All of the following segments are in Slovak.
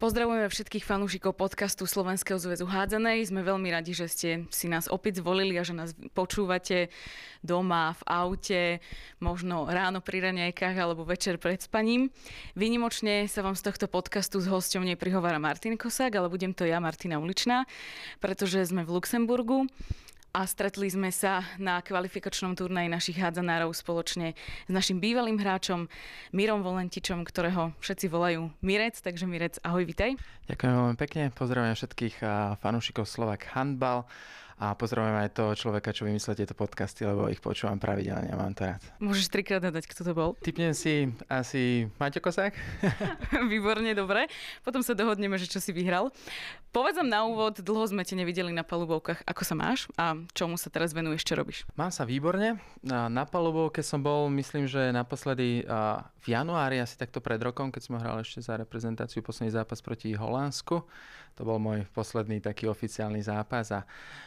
Pozdravujeme všetkých fanúšikov podcastu Slovenského zväzu hádzanej. Sme veľmi radi, že ste si nás opäť zvolili a že nás počúvate doma, v aute, možno ráno pri raňajkách alebo večer pred spaním. Vynimočne sa vám z tohto podcastu s hosťom neprihovára Martin Kosák, ale budem to ja, Martina Uličná, pretože sme v Luxemburgu a stretli sme sa na kvalifikačnom turnaji našich hádzanárov spoločne s našim bývalým hráčom Mirom Volentičom, ktorého všetci volajú Mirec, takže Mirec, ahoj, vitaj. Ďakujem veľmi pekne, pozdravujem všetkých fanúšikov Slovak Handball a pozdravujem aj toho človeka, čo vymyslel tieto podcasty, lebo ich počúvam pravidelne a mám to rád. Môžeš trikrát dať, kto to bol? Typnem si asi Maťo Kosák. Výborne, dobre. Potom sa dohodneme, že čo si vyhral. Povedz na úvod, dlho sme te nevideli na palubovkách. Ako sa máš a čomu sa teraz venuješ, čo robíš? Mám sa výborne. Na palubovke som bol, myslím, že naposledy v januári, asi takto pred rokom, keď som hral ešte za reprezentáciu posledný zápas proti Holandsku. To bol môj posledný taký oficiálny zápas a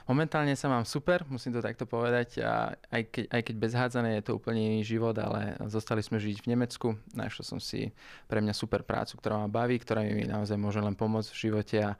momentálne sa mám super, musím to takto povedať. A aj, keď, aj keď bez hádzané je to úplne iný život, ale zostali sme žiť v Nemecku. Našiel som si pre mňa super prácu, ktorá ma baví, ktorá mi naozaj môže len pomôcť v živote a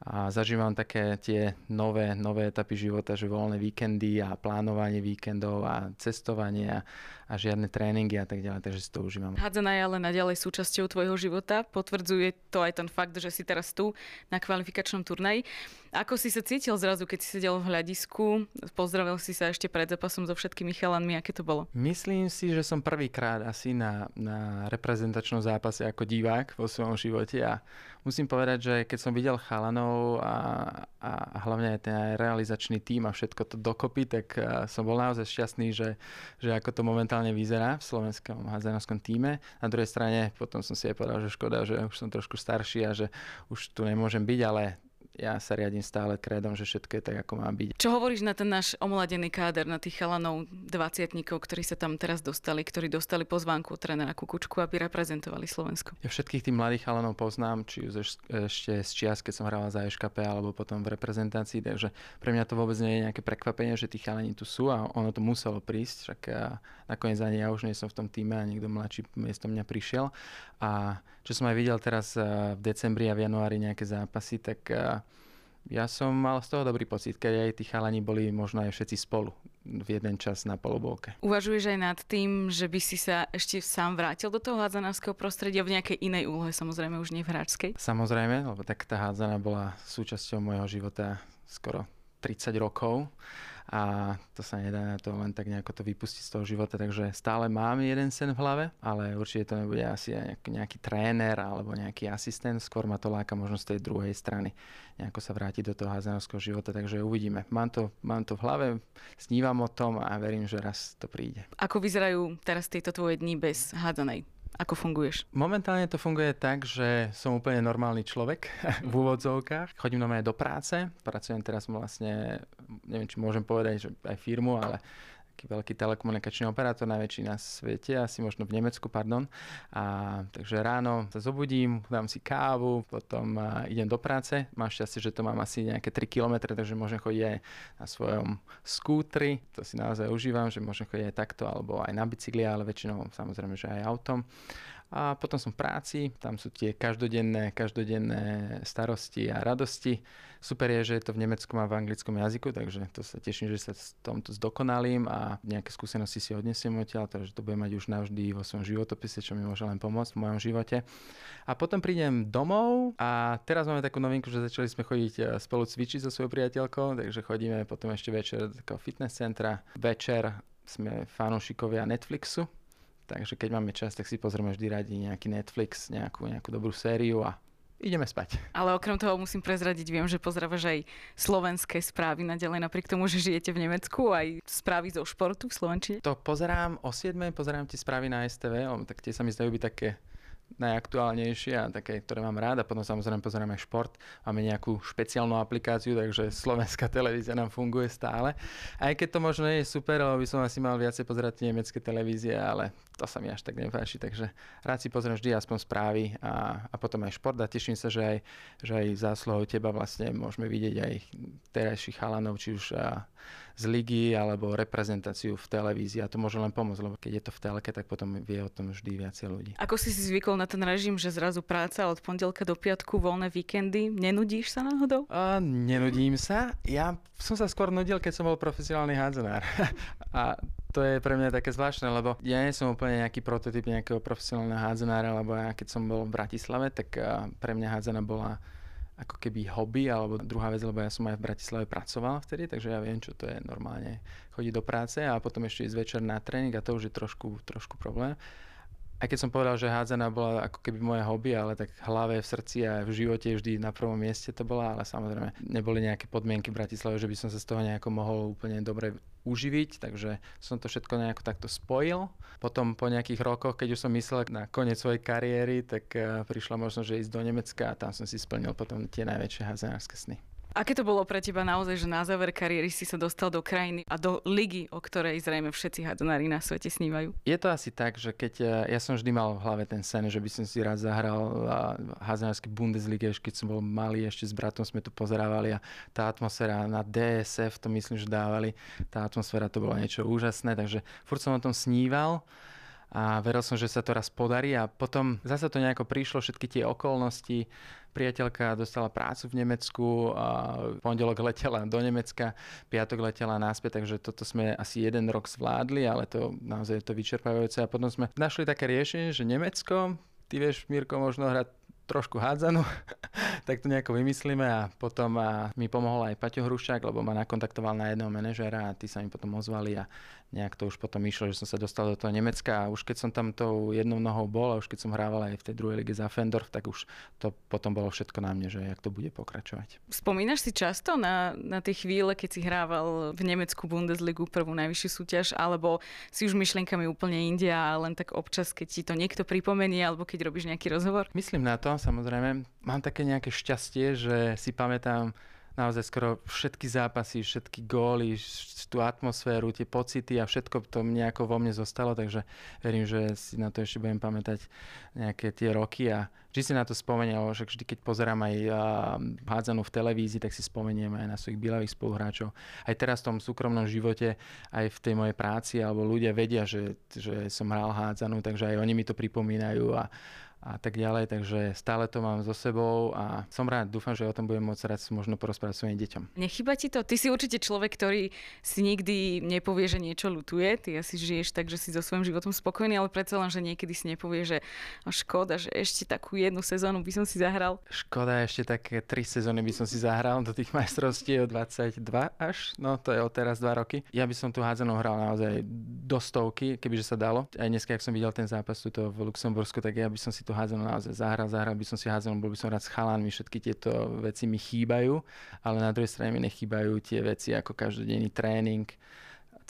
a zažívam také tie nové, nové etapy života, že voľné víkendy a plánovanie víkendov a cestovanie a, a žiadne tréningy a tak ďalej, takže si to užívam. Hádzaná je ale naďalej súčasťou tvojho života, potvrdzuje to aj ten fakt, že si teraz tu na kvalifikačnom turnaji. Ako si sa cítil zrazu, keď si sedel v hľadisku? Pozdravil si sa ešte pred zápasom so všetkými chalanmi, aké to bolo? Myslím si, že som prvýkrát asi na, na reprezentačnom zápase ako divák vo svojom živote a musím povedať, že keď som videl chalanov a, a, hlavne aj ten realizačný tým a všetko to dokopy, tak som bol naozaj šťastný, že, že ako to momentálne vyzerá v slovenskom hádzanorskom týme. Na druhej strane potom som si aj povedal, že škoda, že už som trošku starší a že už tu nemôžem byť, ale ja sa riadím stále krédom, že všetko je tak, ako má byť. Čo hovoríš na ten náš omladený káder, na tých chalanov, dvaciatníkov, ktorí sa tam teraz dostali, ktorí dostali pozvánku od trénera Kukučku, aby reprezentovali Slovensko? Ja všetkých tých mladých chalanov poznám, či už ešte z čias, keď som hral za EŠKP, alebo potom v reprezentácii, takže pre mňa to vôbec nie je nejaké prekvapenie, že tí chalani tu sú a ono to muselo prísť, však ja, nakoniec ani ja už nie som v tom týme a niekto mladší miesto mňa prišiel. A čo som aj videl teraz v decembri a v januári nejaké zápasy, tak ja som mal z toho dobrý pocit, keď aj tí chalani boli možno aj všetci spolu v jeden čas na polobovke. Uvažuješ aj nad tým, že by si sa ešte sám vrátil do toho hádzanárskeho prostredia v nejakej inej úlohe, samozrejme už nie v hráčskej? Samozrejme, lebo tak tá hádzana bola súčasťou môjho života skoro 30 rokov a to sa nedá na to len tak nejako to vypustiť z toho života, takže stále mám jeden sen v hlave, ale určite to nebude asi nejaký, tréner alebo nejaký asistent, skôr ma to láka možno z tej druhej strany nejako sa vrátiť do toho házanovského života, takže uvidíme. Mám to, mám to v hlave, snívam o tom a verím, že raz to príde. Ako vyzerajú teraz tieto tvoje dni bez hádzanej? Ako funguješ? Momentálne to funguje tak, že som úplne normálny človek v úvodzovkách. Chodím normálne do práce. Pracujem teraz vlastne, neviem, či môžem povedať, že aj firmu, ale taký veľký telekomunikačný operátor, najväčší na svete, asi možno v Nemecku, pardon. A, takže ráno sa zobudím, dám si kávu, potom a, idem do práce. Mám šťastie, že to mám asi nejaké 3 km, takže môžem chodiť aj na svojom skútri. To si naozaj užívam, že môžem chodiť aj takto, alebo aj na bicykli, ale väčšinou samozrejme, že aj autom. A potom som v práci, tam sú tie každodenné, každodenné starosti a radosti. Super je, že je to v nemeckom a v anglickom jazyku, takže to sa teším, že sa s tomto zdokonalím a nejaké skúsenosti si odnesiem odtiaľ, takže to budem mať už navždy vo svojom životopise, čo mi môže len pomôcť v mojom živote. A potom prídem domov a teraz máme takú novinku, že začali sme chodiť e, spolu cvičiť so svojou priateľkou, takže chodíme potom ešte večer do takého fitness centra. Večer sme fanúšikovia Netflixu, Takže keď máme čas, tak si pozrieme vždy radi nejaký Netflix, nejakú, nejakú dobrú sériu a ideme spať. Ale okrem toho musím prezradiť, viem, že pozdravaš aj slovenské správy naďalej, napriek tomu, že žijete v Nemecku, aj správy zo športu v Slovenčine. To pozerám o 7, pozerám tie správy na STV, tak tie sa mi zdajú byť také najaktuálnejšie a také, ktoré mám rád a potom samozrejme pozeráme šport. Máme nejakú špeciálnu aplikáciu, takže slovenská televízia nám funguje stále. Aj keď to možno je super, lebo by som asi mal viacej pozerať nemecké televízie, ale to sa mi až tak nepáči, takže rád si pozriem vždy aspoň správy a, a potom aj šport a teším sa, že aj, že aj zásluhou teba vlastne môžeme vidieť aj terajších chalanov, či už z ligy alebo reprezentáciu v televízii a to môže len pomôcť, lebo keď je to v telke, tak potom vie o tom vždy viacej ľudí. Ako si si zvykol na ten režim, že zrazu práca od pondelka do piatku, voľné víkendy, nenudíš sa náhodou? A, nenudím sa. Ja som sa skôr nudil, keď som bol profesionálny hádzanár. a to je pre mňa také zvláštne, lebo ja nie som úplne nejaký prototyp nejakého profesionálneho hádzanára, lebo ja keď som bol v Bratislave, tak pre mňa hádzana bola ako keby hobby, alebo druhá vec, lebo ja som aj v Bratislave pracoval vtedy, takže ja viem, čo to je normálne chodiť do práce a potom ešte ísť večer na tréning a to už je trošku, trošku problém. Aj keď som povedal, že hádzana bola ako keby moje hobby, ale tak v hlave, v srdci a v živote vždy na prvom mieste to bola, ale samozrejme neboli nejaké podmienky v Bratislave, že by som sa z toho nejako mohol úplne dobre uživiť, takže som to všetko nejako takto spojil. Potom po nejakých rokoch, keď už som myslel na koniec svojej kariéry, tak uh, prišla možnosť, že ísť do Nemecka a tam som si splnil potom tie najväčšie hádzanárske sny. Aké to bolo pre teba naozaj, že na záver kariéry si sa dostal do krajiny a do ligy, o ktorej zrejme všetci hadonári na svete snívajú? Je to asi tak, že keď eh, ja som vždy mal v hlave ten sen, že by som si rád zahral hadonársky Bundesliga, keď som bol malý, ešte s bratom sme tu pozerávali a tá atmosféra na DSF, to myslím, že dávali, tá atmosféra to bolo niečo úžasné, takže furt som o tom sníval a veril som, že sa to raz podarí a potom zase to nejako prišlo, všetky tie okolnosti. Priateľka dostala prácu v Nemecku, a pondelok letela do Nemecka, piatok letela náspäť, takže toto sme asi jeden rok zvládli, ale to naozaj je to vyčerpávajúce. A potom sme našli také riešenie, že Nemecko, ty vieš, Mirko, možno hrať trošku hádzanú, tak to nejako vymyslíme a potom a mi pomohol aj Paťo Hrušák, lebo ma nakontaktoval na jedného manažéra a tí sa mi potom ozvali a nejak to už potom išlo, že som sa dostal do toho Nemecka a už keď som tam tou jednou nohou bol a už keď som hrával aj v tej druhej lige za Fendorf, tak už to potom bolo všetko na mne, že jak to bude pokračovať. Spomínaš si často na, na tie chvíle, keď si hrával v Nemecku Bundesligu, prvú najvyššiu súťaž, alebo si už myšlienkami úplne india a len tak občas, keď ti to niekto pripomenie alebo keď robíš nejaký rozhovor? Myslím na to, samozrejme. Mám také nejaké šťastie, že si pamätám naozaj skoro všetky zápasy, všetky góly, tú atmosféru, tie pocity a všetko to nejako vo mne zostalo, takže verím, že si na to ešte budem pamätať nejaké tie roky a vždy si na to spomeniem, že vždy keď pozerám aj hádzanú v televízii, tak si spomeniem aj na svojich bývalých spoluhráčov. Aj teraz v tom súkromnom živote, aj v tej mojej práci, alebo ľudia vedia, že, že som hral hádzanú, takže aj oni mi to pripomínajú a a tak ďalej, takže stále to mám so sebou a som rád, dúfam, že o tom budem môcť rád možno porozprávať svojim deťom. Nechyba ti to? Ty si určite človek, ktorý si nikdy nepovie, že niečo lutuje, ty asi žiješ tak, že si so svojím životom spokojný, ale predsa len, že niekedy si nepovie, že škoda, že ešte takú jednu sezónu by som si zahral. Škoda, ešte také tri sezóny by som si zahral do tých majstrovstiev 22 až, no to je od teraz dva roky. Ja by som tu hádzanou hral naozaj do stovky, kebyže sa dalo. Aj dneska, ak som videl ten zápas tuto v Luxembursku, tak ja by som si tú hádzanú naozaj zahral, zahral by som si hádzanú, bol by som rád s chalánmi, všetky tieto veci mi chýbajú, ale na druhej strane mi nechýbajú tie veci ako každodenný tréning,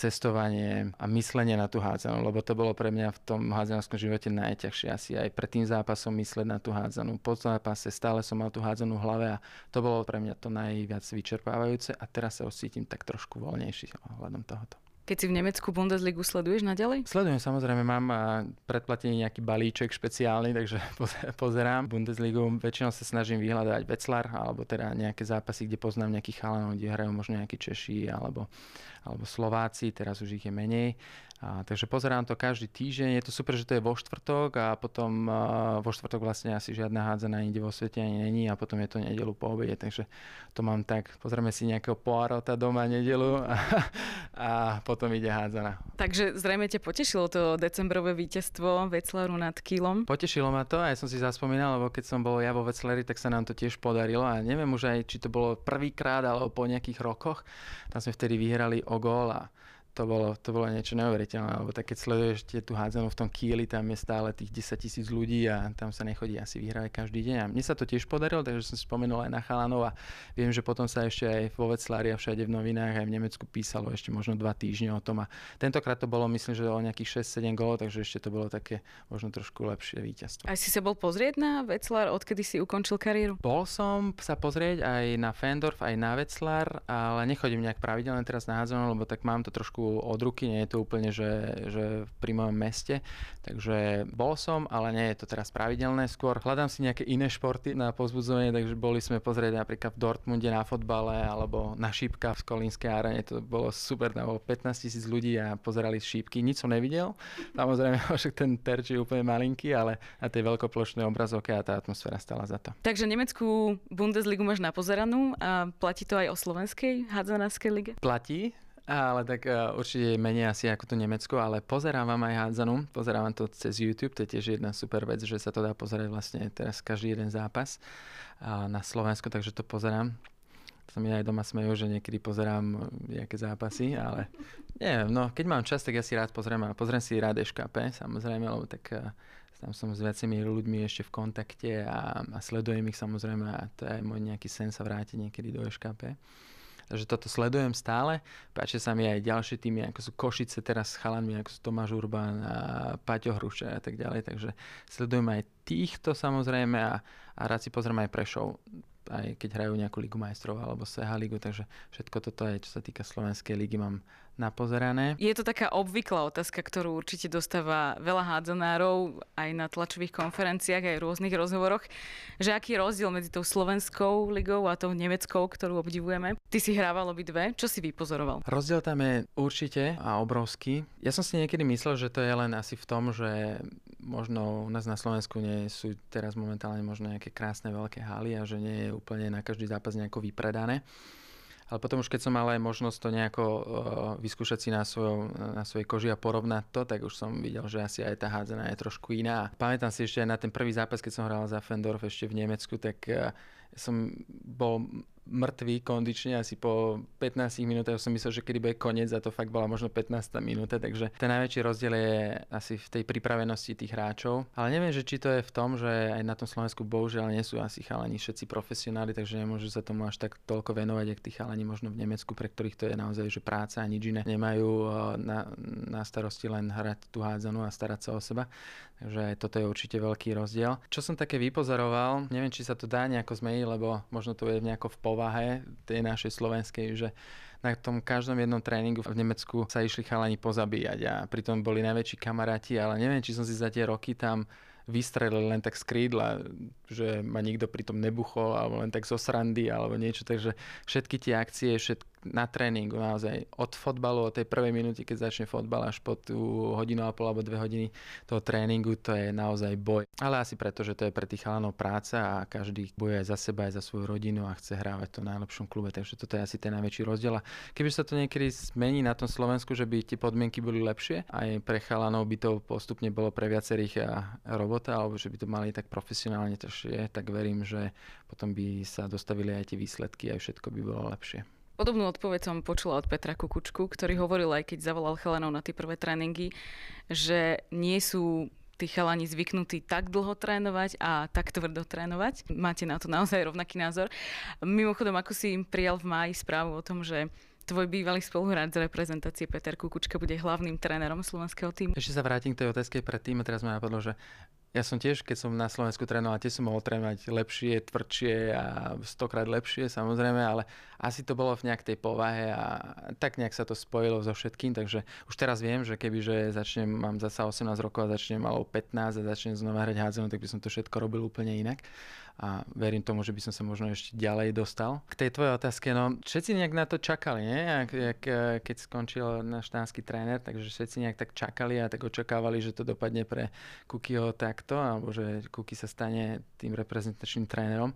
cestovanie a myslenie na tú hádzanú, lebo to bolo pre mňa v tom hádzanovskom živote najťažšie. Asi aj pred tým zápasom mysleť na tú hádzanú. Po zápase stále som mal tú hádzanú v hlave a to bolo pre mňa to najviac vyčerpávajúce a teraz sa už cítim tak trošku voľnejší ohľadom tohoto. Keď si v Nemecku Bundesligu sleduješ naďalej? Sledujem, samozrejme, mám predplatený nejaký balíček špeciálny, takže pozerám Bundesligu. Väčšinou sa snažím vyhľadať Veclar, alebo teda nejaké zápasy, kde poznám nejakých chalanov, kde hrajú možno nejakí Češi alebo, alebo Slováci, teraz už ich je menej. A, takže pozerám to každý týždeň. Je to super, že to je vo štvrtok a potom uh, vo štvrtok vlastne asi žiadna hádzaná inde vo svete ani není a potom je to nedelu po obede, takže to mám tak. Pozrieme si nejakého Poirota doma nedelu a, a potom ide hádzana. Takže zrejme ťa potešilo to decembrové víťazstvo Veclaru nad Kílom? Potešilo ma to a ja som si zaspomínal, lebo keď som bol ja vo Vecleri, tak sa nám to tiež podarilo a neviem už aj, či to bolo prvýkrát alebo po nejakých rokoch. Tam sme vtedy vyhrali o gól a to bolo, to bolo niečo neuveriteľné, lebo tak keď sleduješ tie tú hádzanú v tom Kieli, tam je stále tých 10 tisíc ľudí a tam sa nechodí asi vyhrávať každý deň. A mne sa to tiež podarilo, takže som spomenul aj na chalanov a viem, že potom sa ešte aj vo Veclári a všade v novinách aj v Nemecku písalo ešte možno dva týždne o tom a tentokrát to bolo myslím, že o nejakých 6-7 golov, takže ešte to bolo také možno trošku lepšie víťazstvo. A si sa bol pozrieť na Veclár, odkedy si ukončil kariéru? Bol som sa pozrieť aj na Fendorf, aj na Veclár, ale nechodím nejak pravidelne teraz na hádzanú, lebo tak mám to trošku od ruky, nie je to úplne, že, že pri mojom meste, takže bol som, ale nie je to teraz pravidelné. Skôr hľadám si nejaké iné športy na pozbudzovanie, takže boli sme pozrieť napríklad v Dortmunde na fotbale alebo na šípka v Kolínskej arene, to bolo super, tam bolo 15 tisíc ľudí a pozerali šípky, nič som nevidel, samozrejme, že ten terč je úplne malinký, ale na tej veľkoplošnej obrazovke a tá atmosféra stala za to. Takže Nemeckú Bundesligu máš napozeranú a platí to aj o slovenskej hádzanárskej lige? Platí, ale tak uh, určite menej asi ako to Nemecko, ale pozerám vám aj hádzanú, pozerám to cez YouTube, to je tiež jedna super vec, že sa to dá pozerať vlastne teraz každý jeden zápas uh, na Slovensku, takže to pozerám. Sa mi aj doma smejú, že niekedy pozerám nejaké zápasy, ale neviem, no keď mám čas, tak ja si rád pozriem a pozriem si rád EŠKP, samozrejme, lebo tak uh, tam som s viacimi ľuďmi ešte v kontakte a, a sledujem ich samozrejme a to je môj nejaký sen sa vrátiť niekedy do EŠKP. Takže toto sledujem stále. Páčia sa mi aj ďalšie týmy, ako sú Košice teraz s chalanmi, ako sú Tomáš Urban a Paťo Hruše a tak ďalej. Takže sledujem aj týchto samozrejme a, a rád si pozriem aj Prešov aj keď hrajú nejakú Ligu majstrov alebo Seha Ligu, takže všetko toto je, čo sa týka Slovenskej ligy, mám napozerané. Je to taká obvyklá otázka, ktorú určite dostáva veľa hádzanárov aj na tlačových konferenciách, aj v rôznych rozhovoroch, že aký je rozdiel medzi tou slovenskou ligou a tou nemeckou, ktorú obdivujeme. Ty si hrával obidve, čo si vypozoroval? Rozdiel tam je určite a obrovský. Ja som si niekedy myslel, že to je len asi v tom, že možno u nás na Slovensku nie sú teraz momentálne možno nejaké krásne veľké haly a že nie je úplne na každý zápas nejako vypredané. Ale potom už keď som mal aj možnosť to nejako uh, vyskúšať si na, svojom, na svojej koži a porovnať to, tak už som videl, že asi aj tá hádzená je trošku iná. Pamätám si ešte aj na ten prvý zápas, keď som hral za Fendorf ešte v Nemecku, tak uh, som bol mŕtvý kondične, asi po 15 minútach som myslel, že kedy bude koniec a to fakt bola možno 15 minúta, takže ten najväčší rozdiel je asi v tej pripravenosti tých hráčov. Ale neviem, že či to je v tom, že aj na tom Slovensku bohužiaľ nie sú asi chalani všetci profesionáli, takže nemôžu sa tomu až tak toľko venovať, ak tí chalani možno v Nemecku, pre ktorých to je naozaj že práca a nič iné. Nemajú eh, na, na starosti len hrať tú hádzanú a starať sa o seba. Takže toto je určite veľký rozdiel. Čo som také vypozoroval, neviem, či sa to dá nejako zmeniť, lebo možno to je nejako v povahe tej našej slovenskej, že na tom každom jednom tréningu v Nemecku sa išli chalani pozabíjať a pritom boli najväčší kamaráti, ale neviem, či som si za tie roky tam vystrelil len tak z krídla, že ma nikto pritom nebuchol alebo len tak zo srandy alebo niečo, takže všetky tie akcie, všetky na tréningu naozaj od fotbalu, od tej prvej minúty, keď začne fotbal až po tú hodinu a pol alebo dve hodiny toho tréningu, to je naozaj boj. Ale asi preto, že to je pre tých chalanov práca a každý bojuje aj za seba, aj za svoju rodinu a chce hrávať to v najlepšom klube, takže toto je asi ten najväčší rozdiel. A keby sa to niekedy zmení na tom Slovensku, že by tie podmienky boli lepšie, aj pre chalanov by to postupne bolo pre viacerých robota, alebo že by to mali tak profesionálne to tak verím, že potom by sa dostavili aj tie výsledky, aj všetko by bolo lepšie. Podobnú odpoveď som počula od Petra Kukučku, ktorý hovoril aj keď zavolal chalanov na tie prvé tréningy, že nie sú tí chalani zvyknutí tak dlho trénovať a tak tvrdo trénovať. Máte na to naozaj rovnaký názor. Mimochodom, ako si im prijal v máji správu o tom, že tvoj bývalý spoluhráč z reprezentácie Peter Kukučka bude hlavným trénerom slovenského týmu. Ešte sa vrátim k tej otázke pred tým, teraz ma napadlo, že ja som tiež, keď som na Slovensku trénoval, tiež som mohol trénovať lepšie, tvrdšie a stokrát lepšie samozrejme, ale asi to bolo v nejak tej povahe a tak nejak sa to spojilo so všetkým, takže už teraz viem, že keby že začnem, mám zasa 18 rokov a začnem malo 15 a začnem znova hrať hádzanú, tak by som to všetko robil úplne inak a verím tomu, že by som sa možno ešte ďalej dostal. K tej tvojej otázke, no všetci nejak na to čakali, nie? Jak, jak, keď skončil náš tánsky tréner, takže všetci nejak tak čakali a tak očakávali, že to dopadne pre Kukiho takto, alebo že Kuky sa stane tým reprezentačným trénerom.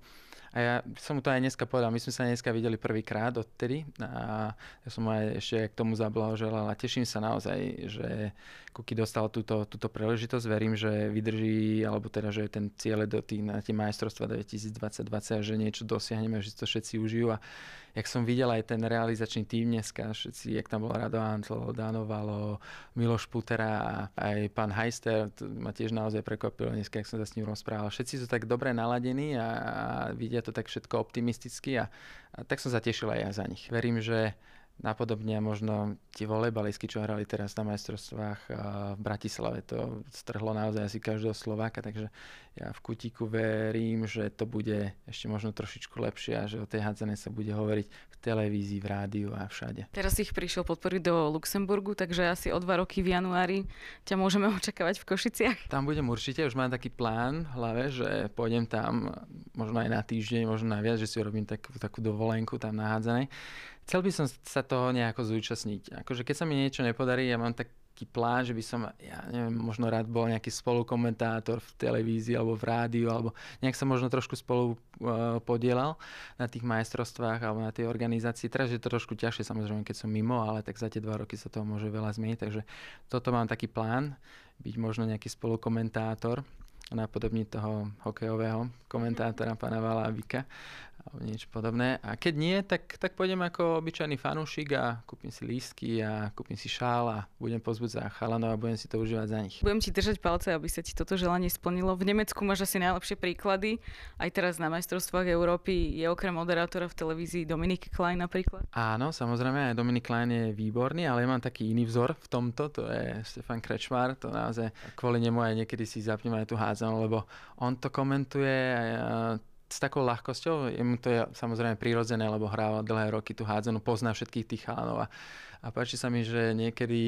A ja som mu to aj dneska povedal, my sme sa dneska videli prvýkrát odtedy a ja som aj ešte k tomu zablahoželal a teším sa naozaj, že Kuky dostal túto, túto príležitosť. Verím, že vydrží, alebo teda, že ten cieľ do tých, na tie majstrovstvá 2020 a že niečo dosiahneme, že to všetci užijú a jak som videl aj ten realizačný tým dneska, všetci, jak tam bol Rado Antlo, Dano Valo, Miloš Putera a aj pán Heister, to ma tiež naozaj prekvapilo dneska, jak som sa s ním rozprával. Všetci sú tak dobre naladení a, a vidia to tak všetko optimisticky a, a tak som zatešil aj ja za nich. Verím, že napodobne možno tie volejbalistky, čo hrali teraz na majstrovstvách v Bratislave. To strhlo naozaj asi každého Slováka, takže ja v kutíku verím, že to bude ešte možno trošičku lepšie a že o tej hádzanej sa bude hovoriť v televízii, v rádiu a všade. Teraz ich prišiel podporiť do Luxemburgu, takže asi o dva roky v januári ťa môžeme očakávať v Košiciach. Tam budem určite, už mám taký plán v hlave, že pôjdem tam možno aj na týždeň, možno na viac, že si urobím takú, takú dovolenku tam na hádzanej. Chcel by som sa toho nejako zúčastniť. Akože keď sa mi niečo nepodarí, ja mám tak taký plán, že by som, ja neviem, možno rád bol nejaký spolukomentátor v televízii alebo v rádiu, alebo nejak sa možno trošku spolu uh, podielal na tých majstrovstvách alebo na tej organizácii. Teraz je to trošku ťažšie samozrejme, keď som mimo, ale tak za tie dva roky sa toho môže veľa zmeniť, takže toto mám taký plán, byť možno nejaký spolukomentátor napodobniť toho hokejového komentátora pána Valábika niečo podobné. A keď nie, tak, tak pôjdem ako obyčajný fanúšik a kúpim si lístky a kúpim si šál a budem pozbudzať chalanov a budem si to užívať za nich. Budem ti držať palce, aby sa ti toto želanie splnilo. V Nemecku máš asi najlepšie príklady. Aj teraz na majstrovstvách Európy je okrem moderátora v televízii Dominik Klein napríklad. Áno, samozrejme, aj Dominik Klein je výborný, ale ja mám taký iný vzor v tomto, to je Stefan Krečmar, to naozaj kvôli nemu aj niekedy si zapnem aj tú hádzanú, lebo on to komentuje a s takou ľahkosťou, mu to je samozrejme prirodzené, lebo hrával dlhé roky tú hádzanú, pozná všetkých tých chalanov a, a páči sa mi, že niekedy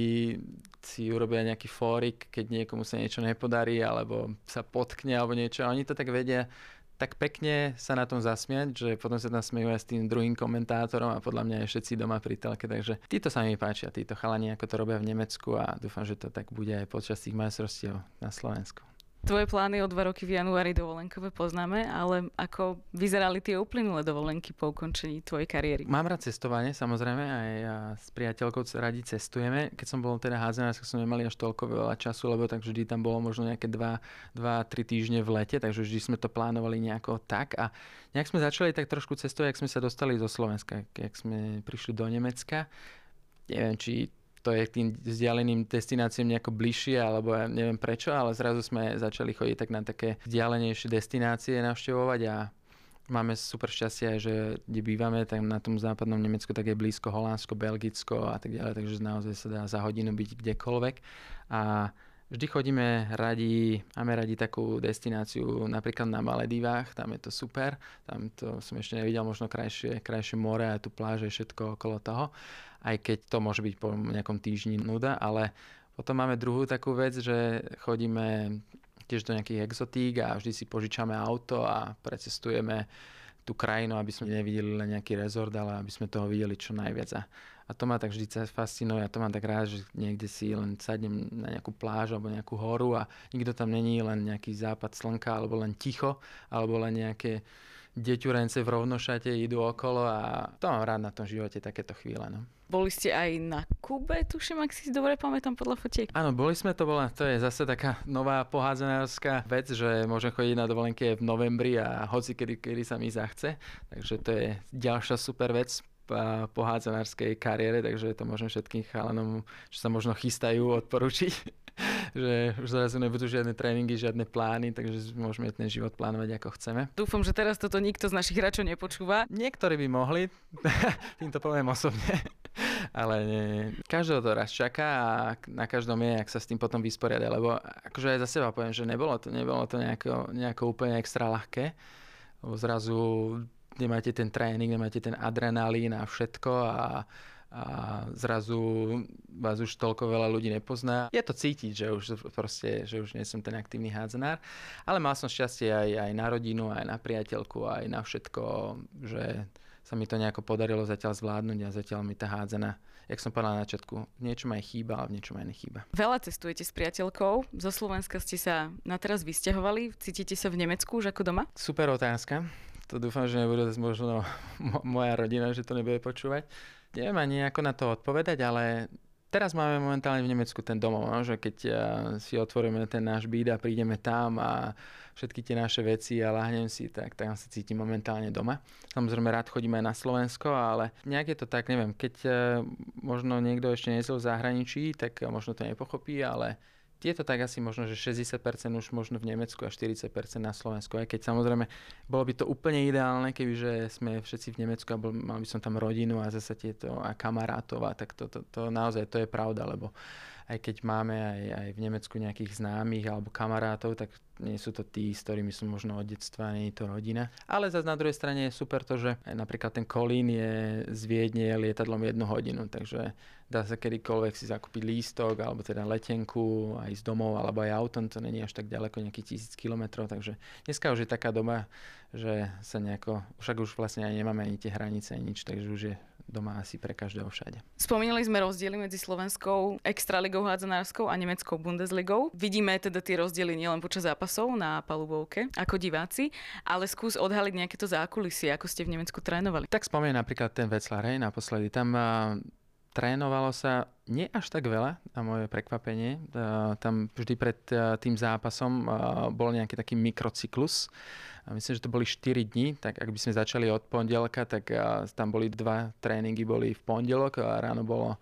si urobia nejaký fórik, keď niekomu sa niečo nepodarí alebo sa potkne alebo niečo a oni to tak vedia tak pekne sa na tom zasmiať, že potom sa tam smejú aj s tým druhým komentátorom a podľa mňa aj všetci doma pri telke, takže títo sa mi páčia, títo chalani, ako to robia v Nemecku a dúfam, že to tak bude aj počas tých majstrovstiev na Slovensku. Tvoje plány o dva roky v januári dovolenkové poznáme, ale ako vyzerali tie uplynulé dovolenky po ukončení tvojej kariéry? Mám rád cestovanie, samozrejme, aj ja s priateľkou radi cestujeme. Keď som bol teda házený, tak som nemali až toľko veľa času, lebo tak vždy tam bolo možno nejaké 2-3 týždne v lete, takže vždy sme to plánovali nejako tak a nejak sme začali tak trošku cestovať, ak sme sa dostali zo Slovenska, ak sme prišli do Nemecka. Neviem, či to je k tým vzdialeným destináciám nejako bližšie, alebo ja neviem prečo, ale zrazu sme začali chodiť tak na také vzdialenejšie destinácie navštevovať a máme super šťastie že kde bývame, tak na tom západnom Nemecku tak je blízko Holandsko, Belgicko a tak ďalej, takže naozaj sa dá za hodinu byť kdekoľvek. A Vždy chodíme radi, máme radi takú destináciu napríklad na Maledivách, tam je to super, tam to som ešte nevidel, možno krajšie, krajšie more a tu pláže, všetko okolo toho, aj keď to môže byť po nejakom týždni nuda, ale potom máme druhú takú vec, že chodíme tiež do nejakých exotík a vždy si požičame auto a precestujeme tú krajinu, aby sme nevideli len nejaký rezort, ale aby sme toho videli čo najviac. A a to ma tak vždy fascinuje a to mám tak rád, že niekde si len sadnem na nejakú pláž alebo nejakú horu a nikto tam není, len nejaký západ slnka alebo len ticho, alebo len nejaké deťurence v rovnošate idú okolo a to mám rád na tom živote, takéto chvíle. No. Boli ste aj na Kube, tuším, ak si dobre pamätám podľa fotiek. Áno, boli sme, to bola, to je zase taká nová pohádzanárska vec, že môžem chodiť na dovolenke v novembri a hoci kedy, kedy sa mi zachce. Takže to je ďalšia super vec po hádzanárskej kariére, takže to môžem všetkým chalanom, čo sa možno chystajú, odporučiť. že už zrazu nebudú žiadne tréningy, žiadne plány, takže môžeme ten život plánovať ako chceme. Dúfam, že teraz toto nikto z našich hráčov nepočúva. Niektorí by mohli, tým to poviem osobne. Ale nie, nie. Každého to raz čaká a na každom je, ak sa s tým potom vysporiada, lebo akože aj za seba poviem, že nebolo to, nebolo to nejako, nejako úplne extra ľahké, lebo zrazu nemáte ten tréning, nemáte ten adrenalín a všetko a, a zrazu vás už toľko veľa ľudí nepozná. Je to cítiť, že už proste, že už nie som ten aktívny hádzanár, ale mal som šťastie aj, aj na rodinu, aj na priateľku, aj na všetko, že sa mi to nejako podarilo zatiaľ zvládnuť a zatiaľ mi tá hádzana, jak som povedal na začiatku, niečo aj chýba, ale v niečom aj nechýba. Veľa cestujete s priateľkou, zo Slovenska ste sa na teraz vysťahovali, cítite sa v Nemecku už ako doma? Super otázka to dúfam, že nebude možno moja rodina, že to nebude počúvať. Neviem ani ako na to odpovedať, ale teraz máme momentálne v Nemecku ten domov, no, že keď si otvoríme ten náš byt a prídeme tam a všetky tie naše veci a láhnem si, tak tam sa cítim momentálne doma. Samozrejme rád chodím aj na Slovensko, ale nejak je to tak, neviem, keď možno niekto ešte nie v zahraničí, tak možno to nepochopí, ale je to tak asi možno, že 60% už možno v Nemecku a 40% na Slovensku. Aj keď samozrejme bolo by to úplne ideálne, kebyže sme všetci v Nemecku a bol, mal by som tam rodinu a zase tieto a kamarátov a tak to, to, to naozaj to je pravda, lebo aj keď máme aj, aj v Nemecku nejakých známych alebo kamarátov, tak nie sú to tí, s ktorými sú možno od detstva, nie je to rodina. Ale zase na druhej strane je super to, že napríklad ten Kolín je z Viedne lietadlom jednu hodinu, takže dá sa kedykoľvek si zakúpiť lístok alebo teda letenku aj z domov alebo aj autom, to není až tak ďaleko, nejakých tisíc kilometrov, takže dneska už je taká doba, že sa nejako, však už vlastne aj nemáme ani tie hranice, ani nič, takže už je doma asi pre každého všade. Spomínali sme rozdiely medzi slovenskou extraligou hádzanárskou a nemeckou Bundesligou. Vidíme teda tie rozdiely nielen počas zápasov na palubovke ako diváci, ale skús odhaliť nejaké to zákulisie, ako ste v Nemecku trénovali. Tak spomínam napríklad ten Veclar, hej, naposledy. Tam trénovalo sa nie až tak veľa, na moje prekvapenie. Tam vždy pred tým zápasom bol nejaký taký mikrocyklus myslím, že to boli 4 dní, tak ak by sme začali od pondelka, tak tam boli dva tréningy, boli v pondelok a ráno bolo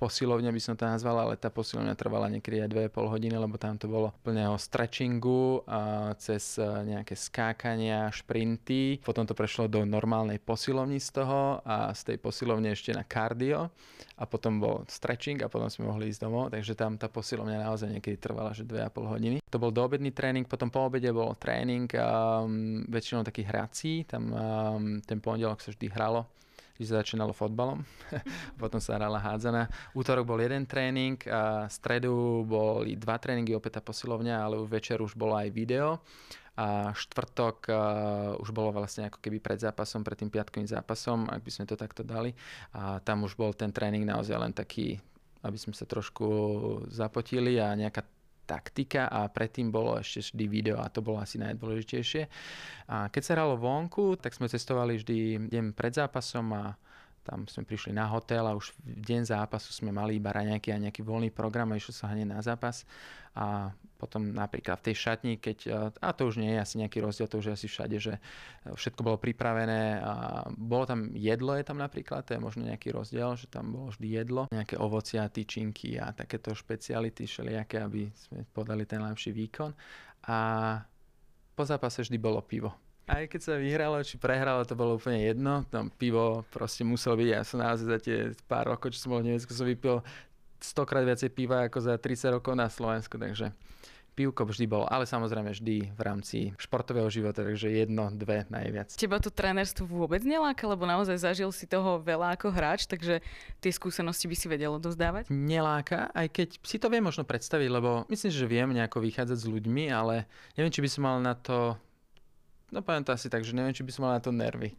posilovňa by som to nazval, ale tá posilovňa trvala niekedy aj 2,5 hodiny, lebo tam to bolo plne o stretchingu cez nejaké skákania, šprinty. Potom to prešlo do normálnej posilovni z toho a z tej posilovne ešte na kardio a potom bol stretching a potom sme mohli ísť domov, takže tam tá posilovňa naozaj niekedy trvala, že 2,5 hodiny. To bol doobedný tréning, potom po obede bol tréning, um, väčšinou taký hrací, tam um, ten pondelok sa vždy hralo vždy sa začínalo fotbalom, potom sa hrala hádzana. Útorok bol jeden tréning, a stredu boli dva tréningy, opäť tá posilovňa, ale večer už bolo aj video a štvrtok uh, už bolo vlastne ako keby pred zápasom, pred tým piatkovým zápasom, ak by sme to takto dali. A tam už bol ten tréning naozaj len taký, aby sme sa trošku zapotili a nejaká taktika a predtým bolo ešte vždy video a to bolo asi najdôležitejšie. A keď sa hralo vonku, tak sme cestovali vždy deň pred zápasom a tam sme prišli na hotel a už v deň zápasu sme mali iba raňajky a nejaký voľný program a išlo sa hneď na zápas. A potom napríklad v tej šatni, keď, a to už nie je asi nejaký rozdiel, to už je asi všade, že všetko bolo pripravené a bolo tam jedlo, je tam napríklad, to je možno nejaký rozdiel, že tam bolo vždy jedlo, nejaké ovocia, tyčinky a takéto špeciality všelijaké, aby sme podali ten najlepší výkon. A po zápase vždy bolo pivo aj keď sa vyhralo či prehralo, to bolo úplne jedno. Tam pivo proste muselo byť. Ja som naozaj za tie pár rokov, čo som bol v Nemecku, som vypil stokrát viacej piva ako za 30 rokov na Slovensku, takže pivko vždy bolo, ale samozrejme vždy v rámci športového života, takže jedno, dve najviac. Teba to trénerstvo vôbec neláka, lebo naozaj zažil si toho veľa ako hráč, takže tie skúsenosti by si vedelo dozdávať? Neláka, aj keď si to viem možno predstaviť, lebo myslím, že viem nejako vychádzať s ľuďmi, ale neviem, či by som mal na to No poviem to asi tak, že neviem, či by som mal na to nervy.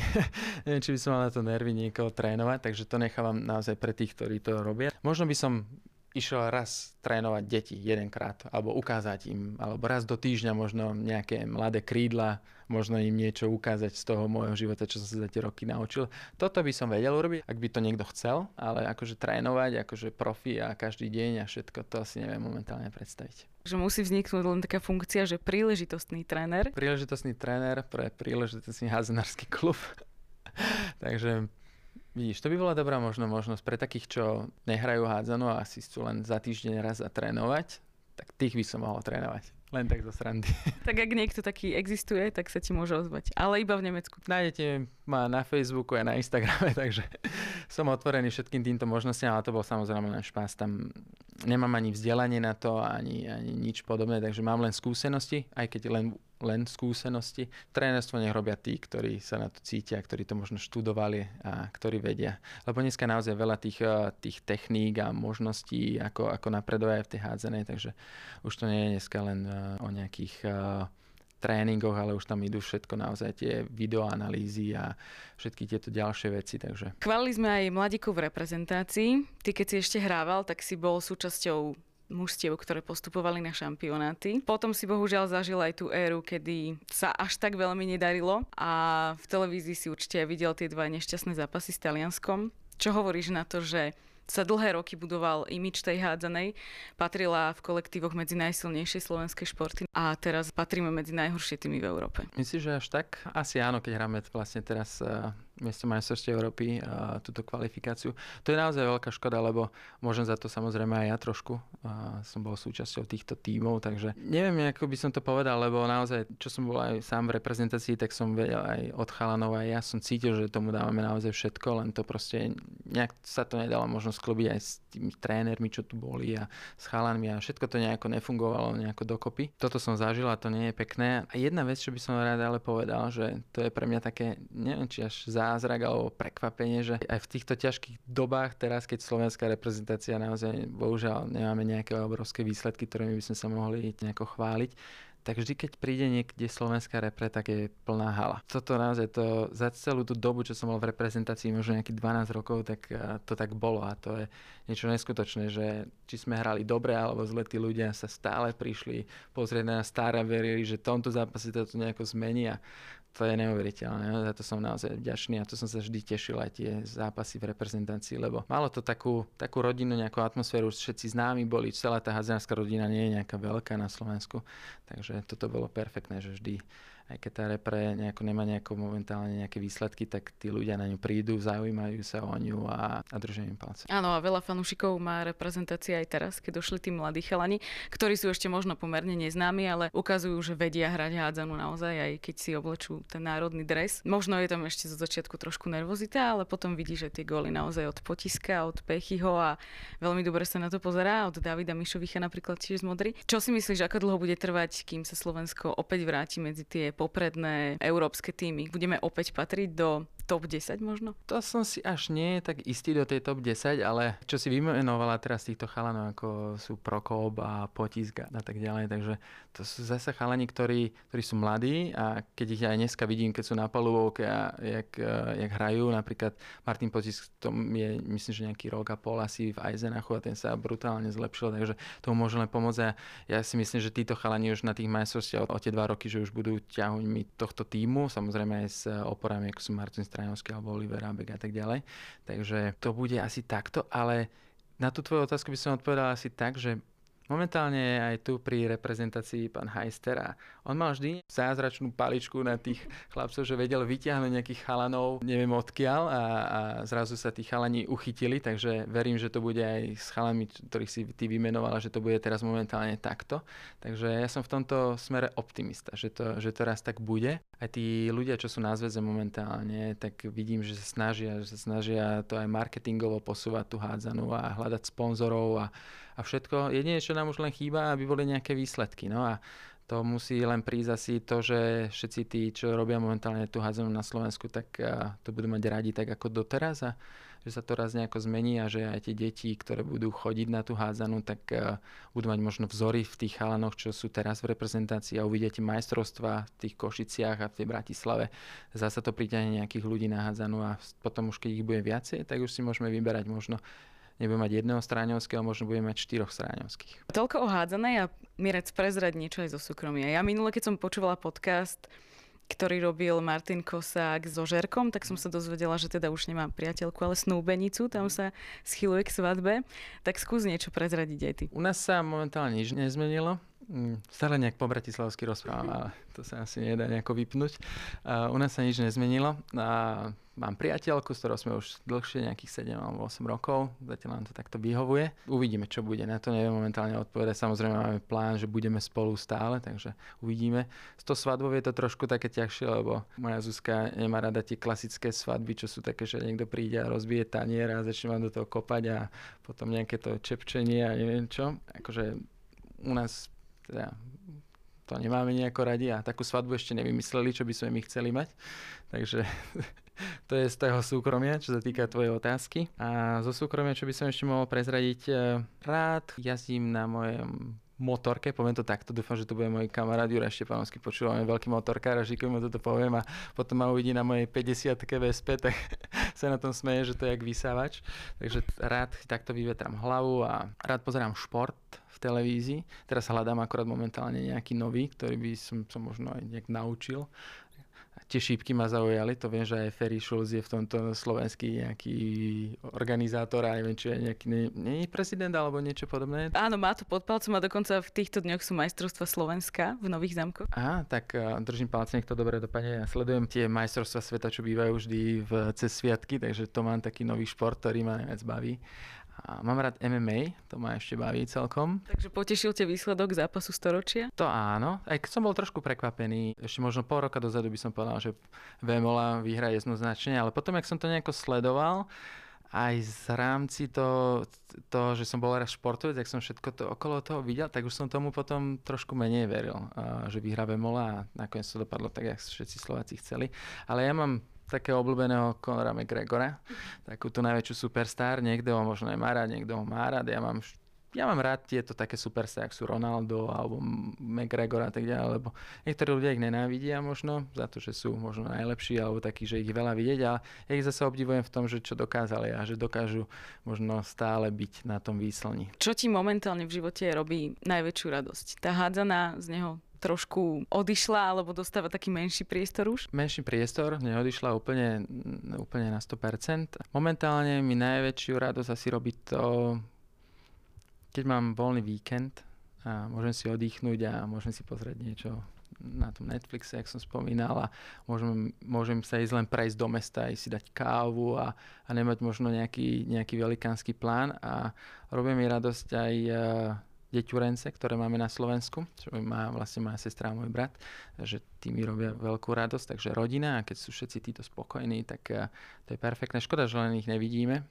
neviem, či by som mal na to nervy niekoho trénovať, takže to nechávam naozaj pre tých, ktorí to robia. Možno by som išiel raz trénovať deti jedenkrát, alebo ukázať im, alebo raz do týždňa možno nejaké mladé krídla, možno im niečo ukázať z toho môjho života, čo som sa za tie roky naučil. Toto by som vedel urobiť, ak by to niekto chcel, ale akože trénovať, akože profi a každý deň a všetko, to si neviem momentálne predstaviť. Že musí vzniknúť len taká funkcia, že príležitostný tréner. Príležitostný tréner pre príležitostný házenársky klub. Takže Vidíš, to by bola dobrá možno, možnosť pre takých, čo nehrajú hádzanú a asi chcú len za týždeň raz zatrénovať, tak tých by som mohol trénovať. Len tak zo srandy. Tak ak niekto taký existuje, tak sa ti môže ozvať. Ale iba v Nemecku. Nájdete ma na Facebooku a na Instagrame, takže som otvorený všetkým týmto možnostiam, ale to bol samozrejme len špás. Tam nemám ani vzdelanie na to, ani, ani nič podobné, takže mám len skúsenosti, aj keď len len skúsenosti. Trénerstvo nech robia tí, ktorí sa na to cítia, ktorí to možno študovali a ktorí vedia. Lebo dneska naozaj veľa tých, eh, tých techník a možností, ako, ako napredovať aj v tej hádzanej, takže už to nie je dneska len eh, o nejakých eh, tréningoch, ale už tam idú všetko naozaj tie videoanalýzy a všetky tieto ďalšie veci. Takže. Chválili sme aj mladíkov v reprezentácii. Ty keď si ešte hrával, tak si bol súčasťou mužstiev, ktoré postupovali na šampionáty. Potom si bohužiaľ zažil aj tú éru, kedy sa až tak veľmi nedarilo a v televízii si určite videl tie dva nešťastné zápasy s Talianskom. Čo hovoríš na to, že sa dlhé roky budoval imič tej hádzanej, patrila v kolektívoch medzi najsilnejšie slovenské športy a teraz patríme medzi najhoršie týmy v Európe. Myslíš, že až tak? Asi áno, keď hráme vlastne teraz uh miesto majstrovstiev Európy a túto kvalifikáciu. To je naozaj veľká škoda, lebo môžem za to samozrejme aj ja trošku. A som bol súčasťou týchto tímov, takže neviem, ako by som to povedal, lebo naozaj, čo som bol aj sám v reprezentácii, tak som vedel aj od chalanov, aj ja som cítil, že tomu dávame naozaj všetko, len to proste nejak sa to nedalo možno sklobiť aj s tými trénermi, čo tu boli a s chalanmi a všetko to nejako nefungovalo nejako dokopy. Toto som zažil a to nie je pekné. A jedna vec, čo by som rád ale povedal, že to je pre mňa také, neviem, či až zázrak alebo prekvapenie, že aj v týchto ťažkých dobách teraz, keď slovenská reprezentácia naozaj bohužiaľ nemáme nejaké obrovské výsledky, ktorými by sme sa mohli nejako chváliť, tak vždy, keď príde niekde slovenská repre, tak je plná hala. Toto naozaj, to za celú tú dobu, čo som bol v reprezentácii, možno nejakých 12 rokov, tak to tak bolo a to je niečo neskutočné, že či sme hrali dobre alebo zle, tí ľudia sa stále prišli pozrieť na nás a verili, že tomto zápase to nejako zmení a to je neuveriteľné. Za to som naozaj vďačný a to som sa vždy tešil aj tie zápasy v reprezentácii, lebo malo to takú, takú rodinu, nejakú atmosféru, všetci známi boli, celá tá hazárska rodina nie je nejaká veľká na Slovensku, takže toto bolo perfektné, že vždy aj keď tá repre nejako nemá nejako momentálne nejaké výsledky, tak tí ľudia na ňu prídu, zaujímajú sa o ňu a, a držia im palce. Áno, a veľa fanúšikov má reprezentácia aj teraz, keď došli tí mladí chalani, ktorí sú ešte možno pomerne neznámi, ale ukazujú, že vedia hrať hádzanú naozaj, aj keď si oblečú ten národný dres. Možno je tam ešte zo začiatku trošku nervozita, ale potom vidí, že tie góly naozaj od Potiska, od Pechyho a veľmi dobre sa na to pozerá, od Davida Mišovicha napríklad tiež z Modry. Čo si myslíš, ako dlho bude trvať, kým sa Slovensko opäť vráti medzi tie popredné európske týmy. Budeme opäť patriť do top 10 možno? To som si až nie tak istý do tej top 10, ale čo si vymenovala teraz týchto chalanov, ako sú Prokop a Potisk a tak ďalej, takže to sú zase chalani, ktorí, ktorí sú mladí a keď ich aj dneska vidím, keď sú na palubovke a jak, jak hrajú, napríklad Martin Potisk, to je myslím, že nejaký rok a pol asi v Eisenachu a ten sa brutálne zlepšil, takže tomu môže len pomôcť a ja si myslím, že títo chalani už na tých majstrovstvách o tie dva roky, že už budú ťahuňmi tohto týmu, samozrejme aj s oporami, ako sú Martin Straňovský alebo Oliver Abek a tak ďalej. Takže to bude asi takto, ale na tú tvoju otázku by som odpovedal asi tak, že Momentálne aj tu pri reprezentácii pán Heister a on mal vždy zázračnú paličku na tých chlapcov, že vedel vyťahnuť nejakých chalanov, neviem odkiaľ a, a zrazu sa tí chalani uchytili, takže verím, že to bude aj s chalami, ktorých si ty vymenovala, že to bude teraz momentálne takto. Takže ja som v tomto smere optimista, že to, že to raz tak bude. Aj tí ľudia, čo sú na zväze momentálne, tak vidím, že sa snažia, že sa snažia to aj marketingovo posúvať tú hádzanú a hľadať sponzorov a a všetko. Jedine, čo nám už len chýba, aby boli nejaké výsledky. No a to musí len prísť asi to, že všetci tí, čo robia momentálne tú hádzanú na Slovensku, tak to budú mať radi tak ako doteraz a že sa to raz nejako zmení a že aj tie deti, ktoré budú chodiť na tú hádzanú, tak budú mať možno vzory v tých chalanoch, čo sú teraz v reprezentácii a uvidíte majstrovstva v tých Košiciach a v tej Bratislave. Zasa to priťahne nejakých ľudí na hádzanú a potom už keď ich bude viacej, tak už si môžeme vyberať možno nebudeme mať jedného stráňovského, možno budeme mať štyroch stráňovských. Toľko o hádzanej a Mirec prezrať niečo aj zo súkromia. Ja minule, keď som počúvala podcast, ktorý robil Martin Kosák so Žerkom, tak som sa dozvedela, že teda už nemá priateľku, ale snúbenicu, tam sa schyluje k svadbe. Tak skús niečo prezradiť aj ty. U nás sa momentálne nič nezmenilo. Mm, stále nejak po bratislavsky rozprávam, ale to sa asi nedá nejako vypnúť. U nás sa nič nezmenilo. Uh, mám priateľku, s ktorou sme už dlhšie, nejakých 7 alebo 8 rokov. Zatiaľ nám to takto vyhovuje. Uvidíme, čo bude. Na to neviem momentálne odpovedať. Samozrejme máme plán, že budeme spolu stále, takže uvidíme. S to svadbou je to trošku také ťažšie, lebo moja Zuzka nemá rada tie klasické svadby, čo sú také, že niekto príde a rozbije tanier a začne vám do toho kopať a potom nejaké to čepčenie a neviem čo. Akože u nás teda to nemáme nejako radi a takú svadbu ešte nevymysleli, čo by sme my chceli mať. Takže to je z toho súkromia, čo sa týka tvojej otázky. A zo súkromia, čo by som ešte mohol prezradiť, e, rád jazdím na mojom motorke, poviem to takto, dúfam, že to bude môj kamarát Juraj Štepanovský, počúvam veľký motorkár a žikom mu toto poviem a potom ma uvidí na mojej 50 VSP, tak sa na tom smeje, že to je jak vysávač. Takže rád takto vyvetram hlavu a rád pozerám šport v televízii. Teraz hľadám akorát momentálne nejaký nový, ktorý by som, som možno aj nejak naučil tie šípky ma zaujali, to viem, že aj Ferry Schulz je v tomto slovenský nejaký organizátor a neviem, či je nejaký, nie, nie prezident alebo niečo podobné. Áno, má to pod palcom a dokonca v týchto dňoch sú majstrovstva Slovenska v Nových zámkoch. Á, tak držím palce, nech to dobre dopadne. Ja sledujem tie majstrovstva sveta, čo bývajú vždy v cez sviatky, takže to mám taký nový šport, ktorý ma najviac baví. A mám rád MMA, to ma ešte baví celkom. Takže potešil ťa výsledok zápasu storočia? To áno, aj keď som bol trošku prekvapený, ešte možno pol roka dozadu by som povedal, že Vemola vyhra jednoznačne, ale potom, jak som to nejako sledoval, aj z rámci to, to, že som bol raz športovec, tak som všetko to okolo toho videl, tak už som tomu potom trošku menej veril, že vyhrá Vemola a nakoniec to dopadlo tak, jak všetci Slováci chceli. Ale ja mám takého obľúbeného Conora McGregora, takú tú najväčšiu superstar. Niekto ho možno aj má rád, niekto ho má rád. Ja mám, ja mám rád tieto také superstar, ako sú Ronaldo alebo McGregor a tak ďalej, lebo niektorí ľudia ich nenávidia možno za to, že sú možno najlepší alebo takí, že ich veľa vidieť, ale ja ich zase obdivujem v tom, že čo dokázali a že dokážu možno stále byť na tom výslni. Čo ti momentálne v živote robí najväčšiu radosť? Tá hádzaná z neho trošku odišla alebo dostáva taký menší priestor už? Menší priestor, neodišla úplne, úplne na 100%. Momentálne mi najväčšiu radosť asi robí to, keď mám voľný víkend a môžem si oddychnúť a môžem si pozrieť niečo na tom Netflixe, jak som spomínal a môžem, môžem sa ísť len prejsť do mesta, ísť si dať kávu a, a nemať možno nejaký, nejaký velikánsky plán a robí mi radosť aj deťurence, ktoré máme na Slovensku, čo má vlastne moja sestra a môj brat, že tí mi robia veľkú radosť, takže rodina a keď sú všetci títo spokojní, tak eh, to je perfektné. Škoda, že len ich nevidíme,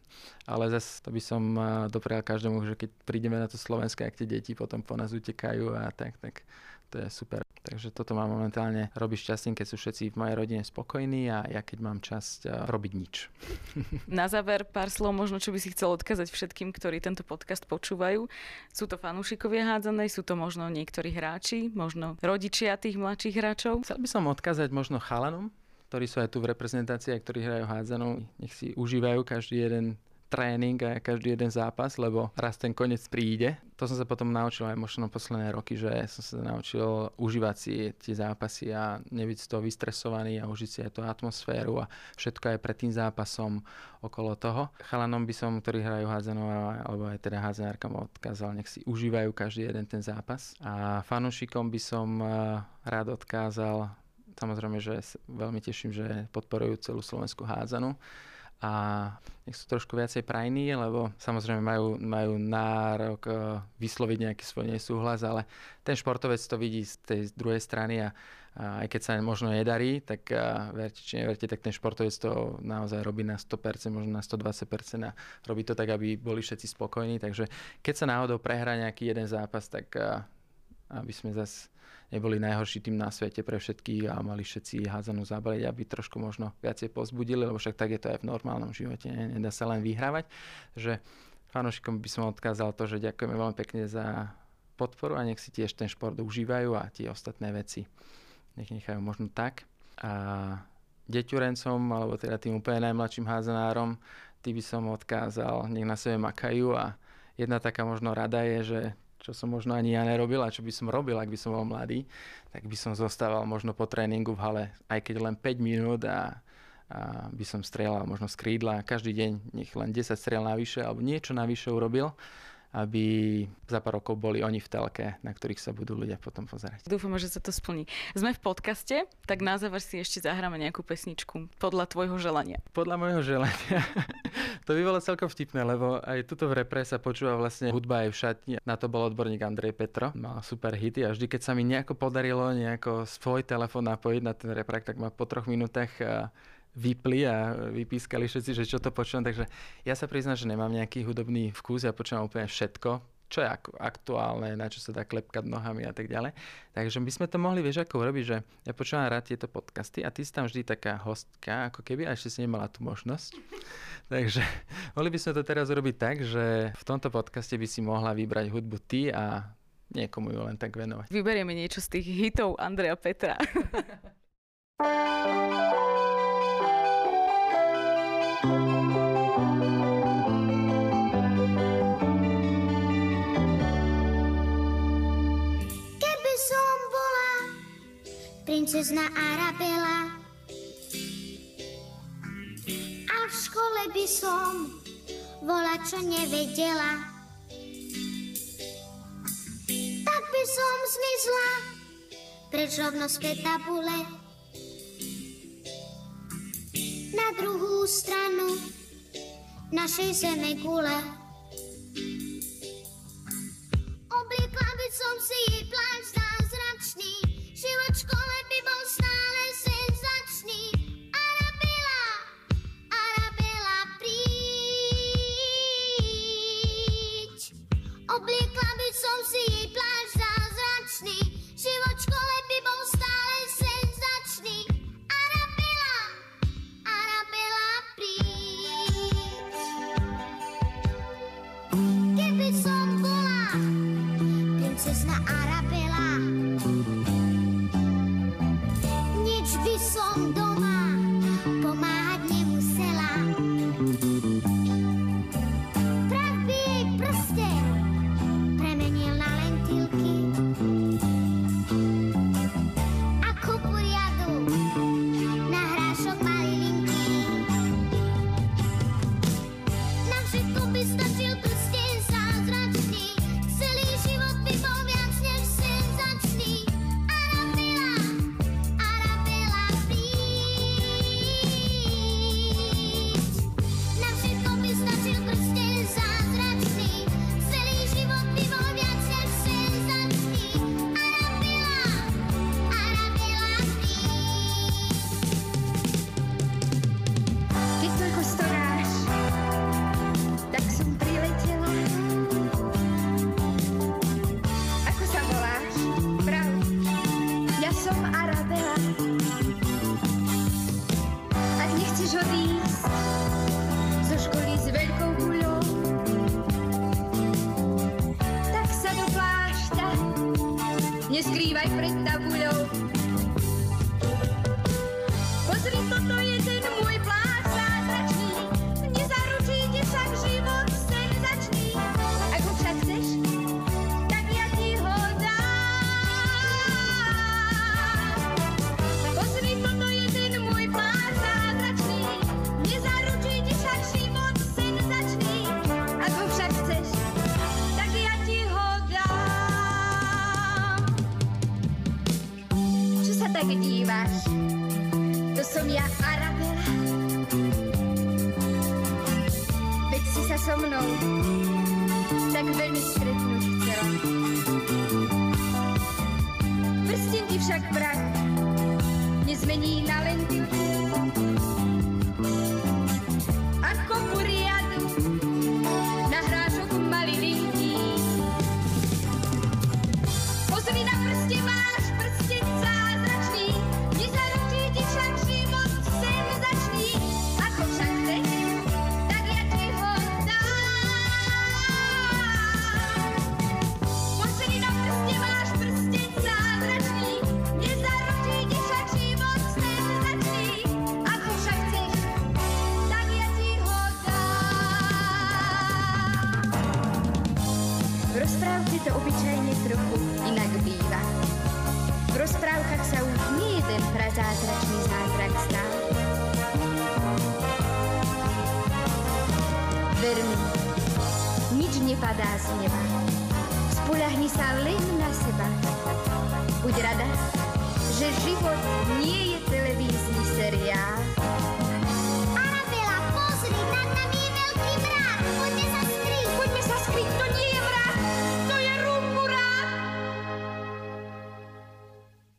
ale zase to by som eh, doprial každému, že keď prídeme na to Slovensko, ak tie deti potom po nás utekajú a tak, tak to je super. Takže toto ma momentálne robí šťastím, keď sú všetci v mojej rodine spokojní a ja keď mám časť robiť nič. Na záver pár slov možno, čo by si chcel odkázať všetkým, ktorí tento podcast počúvajú. Sú to fanúšikovia hádzanej, sú to možno niektorí hráči, možno rodičia tých mladších hráčov? Chcel by som odkázať možno chalanom, ktorí sú aj tu v reprezentácii a ktorí hrajú hádzanú. Nech si užívajú každý jeden tréning a každý jeden zápas, lebo raz ten koniec príde. To som sa potom naučil aj možno posledné roky, že som sa naučil užívať si tie zápasy a nebyť z toho vystresovaný a užiť si aj tú atmosféru a všetko aj pred tým zápasom okolo toho. Chalanom by som, ktorí hrajú hádzanov alebo aj teda hádzanárkam odkázal, nech si užívajú každý jeden ten zápas. A fanúšikom by som eh, rád odkázal, samozrejme, že veľmi teším, že podporujú celú slovenskú hádzanu a nech sú trošku viacej prajní, lebo samozrejme majú, majú nárok uh, vysloviť nejaký svoj nesúhlas, ale ten športovec to vidí z tej druhej strany a, a aj keď sa možno nedarí, tak uh, verte či neverte, tak ten športovec to naozaj robí na 100%, možno na 120% a robí to tak, aby boli všetci spokojní, takže keď sa náhodou prehrá nejaký jeden zápas, tak uh, aby sme zase neboli najhorší tým na svete pre všetkých a mali všetci hádzanú zabaliť, aby trošku možno viacej pozbudili, lebo však tak je to aj v normálnom živote, ne? nedá sa len vyhrávať. Že fanúšikom by som odkázal to, že ďakujeme veľmi pekne za podporu a nech si tiež ten šport užívajú a tie ostatné veci nech nechajú možno tak. A deťurencom, alebo teda tým úplne najmladším házanárom, ty by som odkázal, nech na sebe makajú a jedna taká možno rada je, že čo som možno ani ja nerobil a čo by som robil, ak by som bol mladý, tak by som zostával možno po tréningu v hale, aj keď len 5 minút a, a by som strieľal možno z krídla každý deň, nech len 10 strel navyše alebo niečo navyše urobil aby za pár rokov boli oni v telke, na ktorých sa budú ľudia potom pozerať. Dúfam, že sa to splní. Sme v podcaste, tak na záver si ešte zahráme nejakú pesničku podľa tvojho želania. Podľa môjho želania. to by bolo celkom vtipné, lebo aj tuto v repre sa počúva vlastne hudba aj v šatni. Na to bol odborník Andrej Petro, mal super hity a vždy, keď sa mi nejako podarilo nejako svoj telefón napojiť na ten reprak, tak ma po troch minútach vypli a vypískali všetci, že čo to počúvam. Takže ja sa priznám, že nemám nejaký hudobný vkus, ja počúvam úplne všetko, čo je aktuálne, na čo sa dá klepkať nohami a tak ďalej. Takže by sme to mohli, vieš, ako urobiť, že ja počúvam rád tieto podcasty a ty si tam vždy taká hostka, ako keby, a ešte si nemala tú možnosť. Takže mohli by sme to teraz urobiť tak, že v tomto podcaste by si mohla vybrať hudbu ty a niekomu ju len tak venovať. Vyberieme niečo z tých hitov Andreja Petra. princezna Arabela. A v škole by som bola čo nevedela. Tak by som zmizla, preč rovno späť tabule. Na druhú stranu našej zeme gule. Obliekla by som si jej plášť zázračný, žiločko Obliterated.